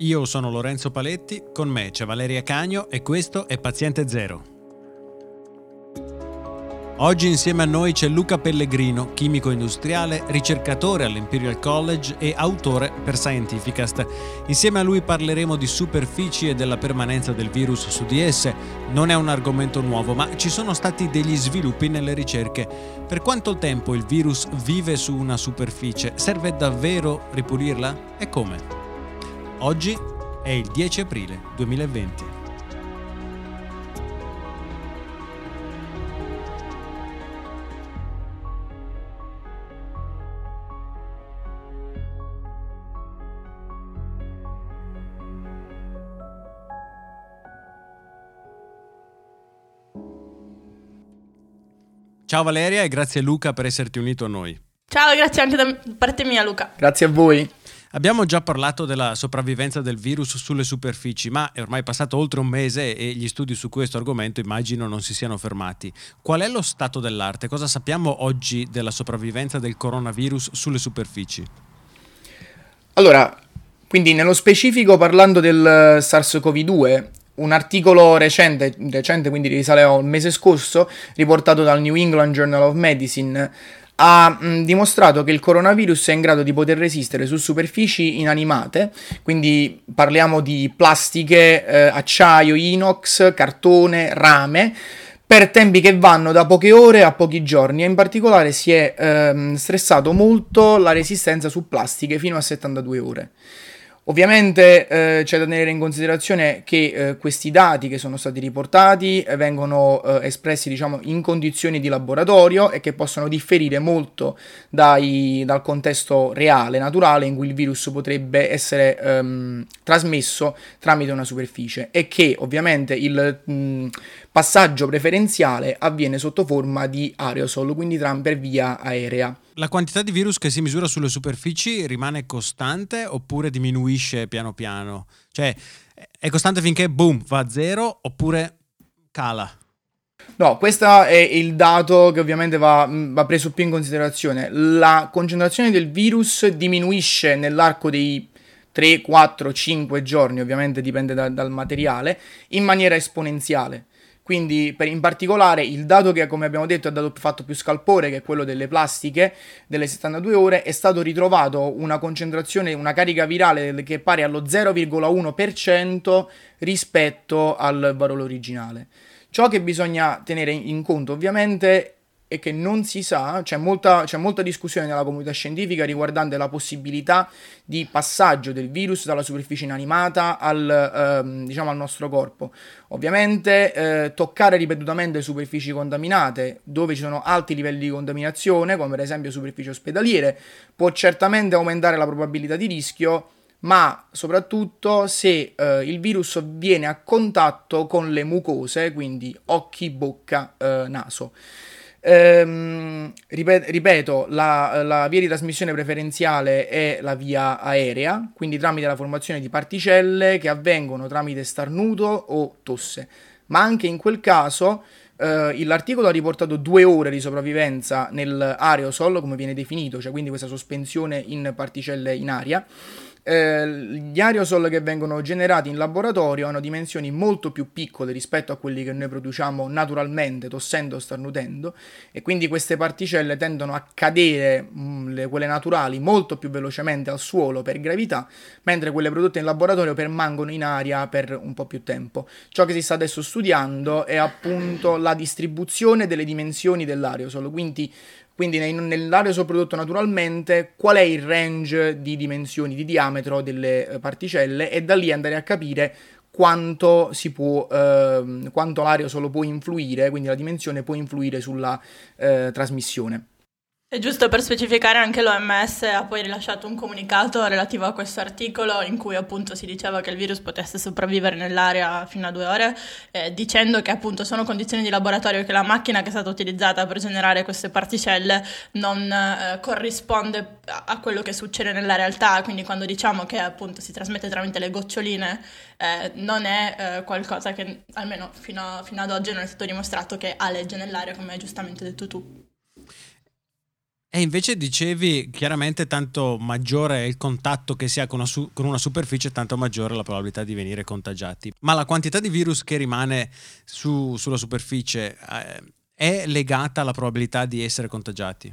Io sono Lorenzo Paletti, con me c'è Valeria Cagno e questo è Paziente Zero. Oggi insieme a noi c'è Luca Pellegrino, chimico industriale, ricercatore all'Imperial College e autore per Scientificast. Insieme a lui parleremo di superfici e della permanenza del virus su di esse. Non è un argomento nuovo, ma ci sono stati degli sviluppi nelle ricerche. Per quanto tempo il virus vive su una superficie? Serve davvero ripulirla? E come? Oggi è il 10 aprile 2020. Ciao Valeria e grazie Luca per esserti unito a noi. Ciao, grazie anche da parte mia Luca. Grazie a voi. Abbiamo già parlato della sopravvivenza del virus sulle superfici, ma è ormai passato oltre un mese e gli studi su questo argomento immagino non si siano fermati. Qual è lo stato dell'arte? Cosa sappiamo oggi della sopravvivenza del coronavirus sulle superfici? Allora, quindi nello specifico parlando del SARS-CoV-2, un articolo recente, recente, quindi risale al mese scorso, riportato dal New England Journal of Medicine, ha mh, dimostrato che il coronavirus è in grado di poter resistere su superfici inanimate, quindi parliamo di plastiche, eh, acciaio, inox, cartone, rame, per tempi che vanno da poche ore a pochi giorni e in particolare si è ehm, stressato molto la resistenza su plastiche fino a 72 ore. Ovviamente eh, c'è da tenere in considerazione che eh, questi dati che sono stati riportati eh, vengono eh, espressi diciamo, in condizioni di laboratorio e che possono differire molto dai, dal contesto reale, naturale, in cui il virus potrebbe essere ehm, trasmesso tramite una superficie e che ovviamente il mh, passaggio preferenziale avviene sotto forma di aerosol, quindi per via aerea. La quantità di virus che si misura sulle superfici rimane costante oppure diminuisce piano piano? Cioè, è costante finché boom va a zero oppure cala? No, questo è il dato che ovviamente va, va, preso più in considerazione. La concentrazione del virus diminuisce nell'arco dei 3, 4, 5 giorni, ovviamente dipende da, dal materiale, in maniera esponenziale. Quindi, per, in particolare, il dato che, come abbiamo detto, ha dato, fatto più scalpore, che è quello delle plastiche, delle 72 ore, è stato ritrovato una concentrazione, una carica virale che è pari allo 0,1% rispetto al valore originale. Ciò che bisogna tenere in conto, ovviamente, e che non si sa, c'è molta, c'è molta, discussione nella comunità scientifica riguardante la possibilità di passaggio del virus dalla superficie inanimata al, ehm, diciamo, al nostro corpo. Ovviamente eh, toccare ripetutamente superfici contaminate dove ci sono alti livelli di contaminazione, come per esempio superfici ospedaliere, può certamente aumentare la probabilità di rischio, ma soprattutto se eh, il virus viene a contatto con le mucose, quindi occhi, bocca, eh, naso. Ehm, ripeto, la, la, via di trasmissione preferenziale è la via aerea, quindi tramite la formazione di particelle che avvengono tramite starnuto o tosse. Ma anche in quel caso eh, l'articolo ha riportato due ore di sopravvivenza nell'aerosol, come viene definito, cioè quindi questa sospensione in particelle in aria eh, gli aerosol che vengono generati in laboratorio hanno dimensioni molto più piccole rispetto a quelli che noi produciamo naturalmente tossendo o starnutendo e quindi queste particelle tendono a cadere, mh, mm, le, quelle naturali, molto più velocemente al suolo per gravità, mentre quelle prodotte in laboratorio permangono in aria per un po' più tempo. Ciò che si sta adesso studiando è appunto la distribuzione delle dimensioni dell'aerosol, quindi quindi nell'aerosol prodotto naturalmente qual è il range di dimensioni, di diametro delle eh, particelle e da lì andare a capire quanto, può, eh, quanto l'aerosol può influire, quindi la dimensione può influire sulla eh, trasmissione. E giusto per specificare, anche l'OMS ha poi rilasciato un comunicato relativo a questo articolo in cui appunto si diceva che il virus potesse sopravvivere nell'aria fino a due ore, eh, dicendo che appunto sono condizioni di laboratorio che la macchina che è stata utilizzata per generare queste particelle non eh, corrisponde a quello che succede nella realtà, quindi quando diciamo che appunto si trasmette tramite le goccioline eh, non è eh, qualcosa che almeno fino, a, fino ad oggi non è stato dimostrato che aleggia nell'aria come hai giustamente detto tu. E invece dicevi chiaramente tanto maggiore è il contatto che si ha con una, su- con una, superficie, tanto maggiore la probabilità di venire contagiati. Ma la quantità di virus che rimane su- sulla superficie eh, è legata alla probabilità di essere contagiati?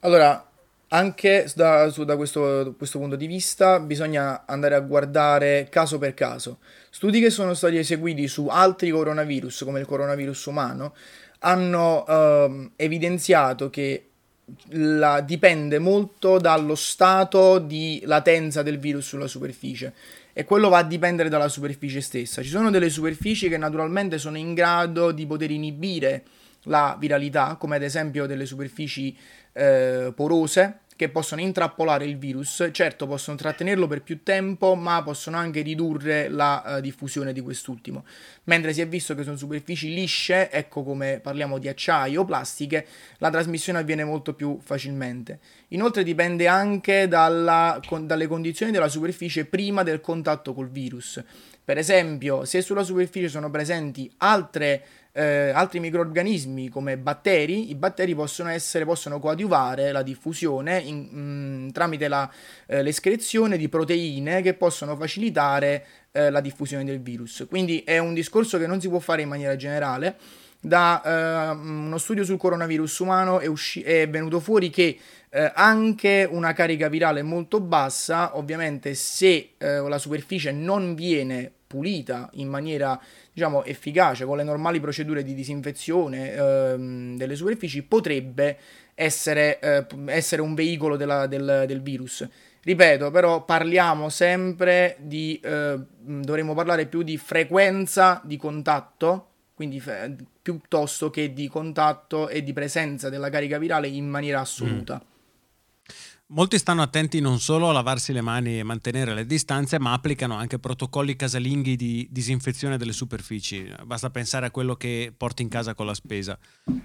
Allora, anche da, su, da questo, questo, punto di vista bisogna andare a guardare caso per caso. Studi che sono stati eseguiti su altri coronavirus, come il coronavirus umano, hanno eh, evidenziato che la, dipende molto dallo stato di latenza del virus sulla superficie e quello va a dipendere dalla superficie stessa. Ci sono delle superfici che naturalmente sono in grado di poter inibire la viralità, come ad esempio delle superfici eh, porose, che possono intrappolare il virus, certo possono trattenerlo per più tempo, ma possono anche ridurre la uh, diffusione di quest'ultimo. Mentre si è visto che sono superfici lisce, ecco come parliamo di acciaio o plastiche, la trasmissione avviene molto più facilmente. Inoltre dipende anche dalla, con, dalle condizioni della superficie prima del contatto col virus. Per esempio, se sulla superficie sono presenti altre eh, altri microorganismi come batteri, i batteri possono, essere, possono coadiuvare la diffusione in, mh, mm, tramite la, eh, l'escrezione di proteine che possono facilitare eh, la diffusione del virus. Quindi è un discorso che non si può fare in maniera generale. Da eh, uno studio sul coronavirus umano è, usci- è venuto fuori che eh, anche una carica virale molto bassa, ovviamente se eh, la superficie non viene pulita in maniera diciamo, efficace con le normali procedure di disinfezione ehm, delle superfici potrebbe essere, eh, essere un veicolo della, del, del, virus. Ripeto, però parliamo sempre di, eh, dovremmo parlare più di frequenza di contatto, quindi f- piuttosto che di contatto e di presenza della carica virale in maniera assoluta. Mm. Molti stanno attenti non solo a lavarsi le mani e mantenere le distanze, ma applicano anche protocolli casalinghi di disinfezione delle superfici. Basta pensare a quello che porti in casa con la spesa.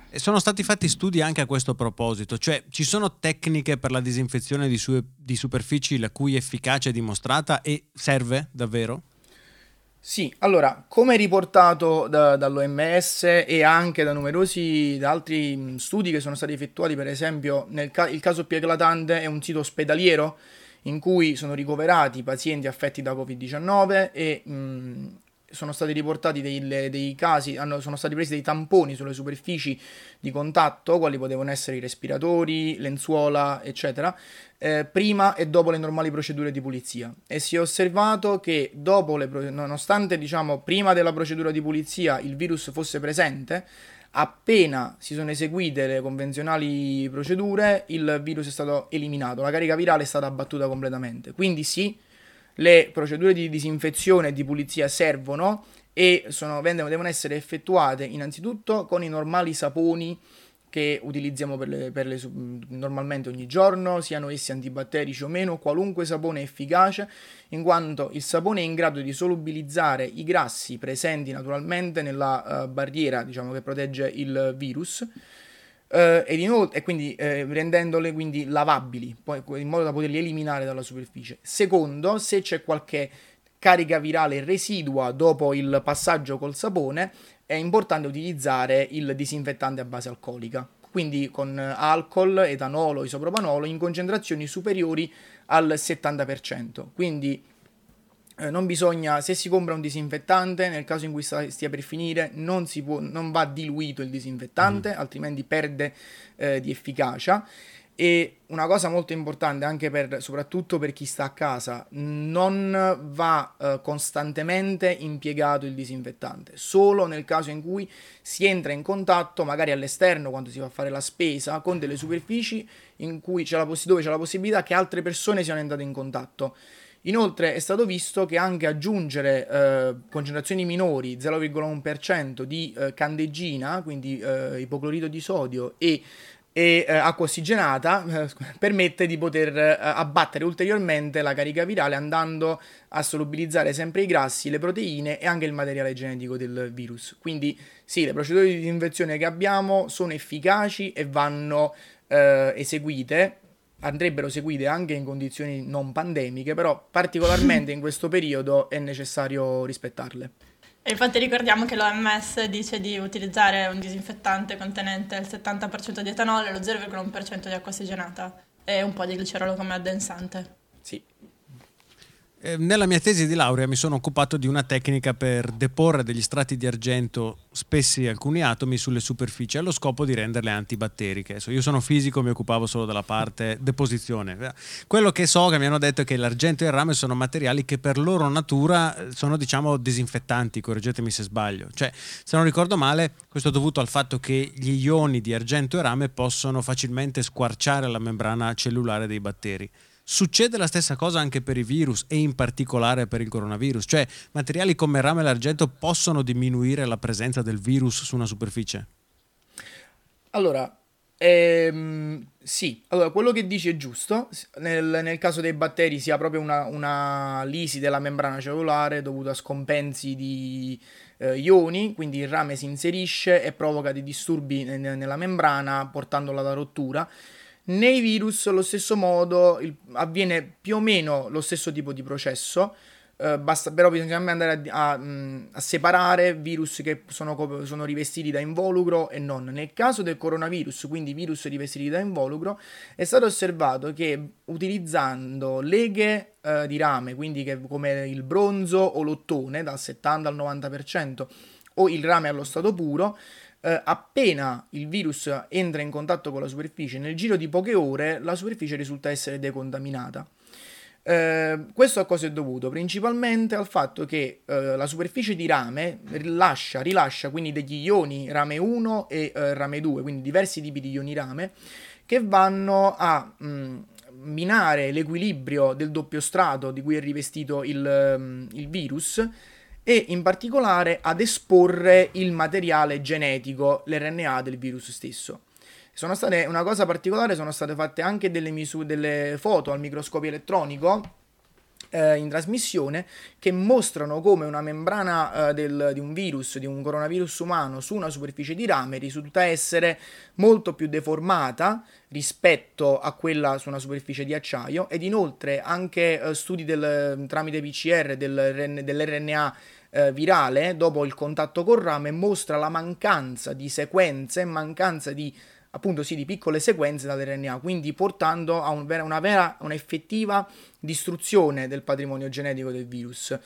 E sono stati fatti studi anche a questo proposito, cioè ci sono tecniche per la disinfezione di, su- di superfici la cui efficacia è dimostrata e serve davvero? Sì, allora, come riportato da, dall'OMS e anche da numerosi da altri studi che sono stati effettuati, per esempio, nel ca- il caso più eclatante è un sito ospedaliero in cui sono ricoverati pazienti affetti da Covid-19 e mh, sono stati riportati dei, dei casi, hanno, sono stati presi dei tamponi sulle superfici di contatto, quali potevano essere i respiratori, lenzuola, eccetera, eh, prima e dopo le normali procedure di pulizia. E si è osservato che le, nonostante diciamo prima della procedura di pulizia il virus fosse presente, appena si sono eseguite le convenzionali procedure, il virus è stato eliminato, la carica virale è stata abbattuta completamente. Quindi sì, le procedure di disinfezione e di pulizia servono e sono, devono essere effettuate innanzitutto con i normali saponi che utilizziamo per le, per le, normalmente ogni giorno, siano essi antibatterici o meno, qualunque sapone efficace, in quanto il sapone è in grado di solubilizzare i grassi presenti naturalmente nella uh, barriera diciamo, che protegge il virus eh, ed inoltre, e quindi eh, rendendole quindi lavabili, poi, in modo da poterli eliminare dalla superficie. Secondo, se c'è qualche carica virale residua dopo il passaggio col sapone, è importante utilizzare il disinfettante a base alcolica, quindi con alcol, etanolo, isopropanolo in concentrazioni superiori al 70%. Quindi eh, non bisogna, se si compra un disinfettante, nel caso in cui stia per finire, non, può, non, va diluito il disinfettante, mm. altrimenti perde eh, di efficacia. E una cosa molto importante anche per, soprattutto per chi sta a casa, non va eh, costantemente impiegato il disinfettante, solo nel caso in cui si entra in contatto, magari all'esterno quando si va a fare la spesa, con delle superfici in cui c'è la, poss- dove c'è la possibilità che altre persone siano entrate in contatto. Inoltre è stato visto che anche aggiungere eh, concentrazioni minori, 0,1% di eh, candeggina, quindi eh, ipoclorito di sodio e, e eh, acqua ossigenata, eh, permette di poter eh, abbattere ulteriormente la carica virale andando a solubilizzare sempre i grassi, le proteine e anche il materiale genetico del virus. Quindi sì, le procedure di disinfezione che abbiamo sono efficaci e vanno eseguite andrebbero seguite anche in condizioni non pandemiche, però particolarmente in questo periodo è necessario rispettarle. E infatti ricordiamo che l'OMS dice di utilizzare un disinfettante contenente il 70% di etanolo e lo 0,1% di acqua ossigenata e un po' di glicerolo come addensante. Sì, nella mia tesi di laurea mi sono occupato di una tecnica per deporre degli strati di argento, spessi alcuni atomi, sulle superfici allo scopo di renderle antibatteriche. Io sono fisico, mi occupavo solo della parte deposizione. Quello che so che mi hanno detto è che l'argento e il rame sono materiali che per loro natura eh, sono diciamo disinfettanti, correggetemi se sbaglio. Cioè, se non ricordo male, questo è dovuto al fatto che gli ioni di argento e rame possono facilmente squarciare la membrana cellulare dei batteri. Succede la stessa cosa anche per i virus e in particolare per il coronavirus, cioè materiali come rame e l'argento possono diminuire la presenza del virus su una superficie? Allora, ehm, sì, allora, quello che dici è giusto, nel, nel caso dei batteri si ha proprio una, una, lisi della membrana cellulare dovuta a scompensi di eh, ioni, quindi il rame si inserisce e provoca dei disturbi nella membrana portandola alla rottura nei virus, allo stesso modo, il, avviene più o meno lo stesso tipo di processo. Uh, basta, però bisogna andare a, a, mm, a, separare virus che sono, sono, rivestiti da involucro e non. Nel caso del coronavirus, quindi virus rivestiti da involucro, è stato osservato che utilizzando leghe uh, di rame, quindi che, come il bronzo o l'ottone, dal 70 al 90%, o il rame allo stato puro, eh, appena il virus entra in contatto con la superficie, nel giro di poche ore la superficie risulta essere decontaminata. Eh, questo a cosa è dovuto? Principalmente al fatto che eh, la superficie di rame rilascia, rilascia quindi degli ioni rame 1 e eh, rame 2, quindi diversi tipi di ioni rame, che vanno a mh, mm, minare l'equilibrio del doppio strato di cui è rivestito il, mm, il virus e in particolare ad esporre il materiale genetico, l'RNA del virus stesso. Sono state, una cosa particolare, sono state fatte anche delle, misure, delle foto al microscopio elettronico eh, in trasmissione che mostrano come una membrana eh, del, di un virus, di un coronavirus umano su una superficie di rame risulta essere molto più deformata rispetto a quella su una superficie di acciaio ed inoltre anche eh, studi del, tramite PCR del, dell'RNA eh, virale dopo il contatto col rame mostra la mancanza di sequenze, mancanza di appunto sì, di piccole sequenze dall'RNA, quindi portando a un vera, una vera, un'effettiva distruzione del patrimonio genetico del virus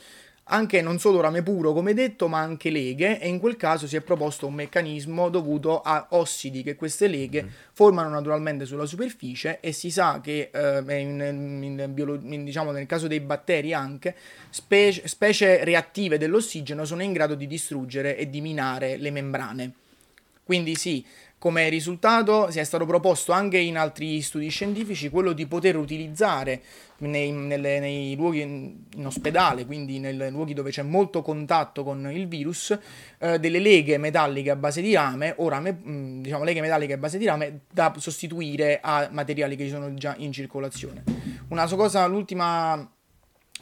anche non solo rame puro come detto ma anche leghe e in quel caso si è proposto un meccanismo dovuto a ossidi che queste leghe mm. formano naturalmente sulla superficie e si sa che eh, in, in, biolo- in, diciamo, nel caso dei batteri anche specie, specie reattive dell'ossigeno sono in grado di distruggere e di minare le membrane quindi sì, come risultato si è stato proposto anche in altri studi scientifici quello di poter utilizzare nei, nelle, nei luoghi in ospedale, quindi nei luoghi dove c'è molto contatto con il virus, eh, delle leghe metalliche a base di rame o rame, mm, diciamo leghe metalliche a base di rame da sostituire a materiali che sono già in circolazione. Una cosa, l'ultima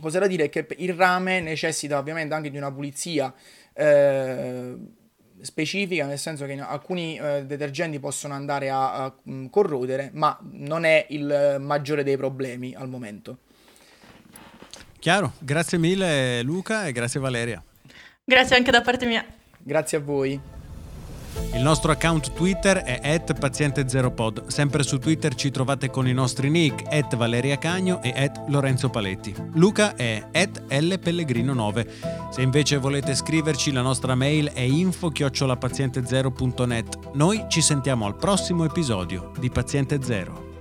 cosa da dire è che il rame necessita ovviamente anche di una pulizia. Eh, specifica, nel senso che alcuni eh, detergenti possono andare a, a mh, mm, corrodere, ma non è il maggiore dei problemi al momento. Chiaro, grazie mille Luca e grazie Valeria. Grazie anche da parte mia. Grazie a voi. Il nostro account Twitter è paziente0pod. Sempre su Twitter ci trovate con i nostri nick at Valeria Cagno e at Lorenzo Paletti. Luca è at lpellegrino9. Se invece volete scriverci la nostra mail è info-paziente0.net. Noi ci sentiamo al prossimo episodio di Paziente Zero.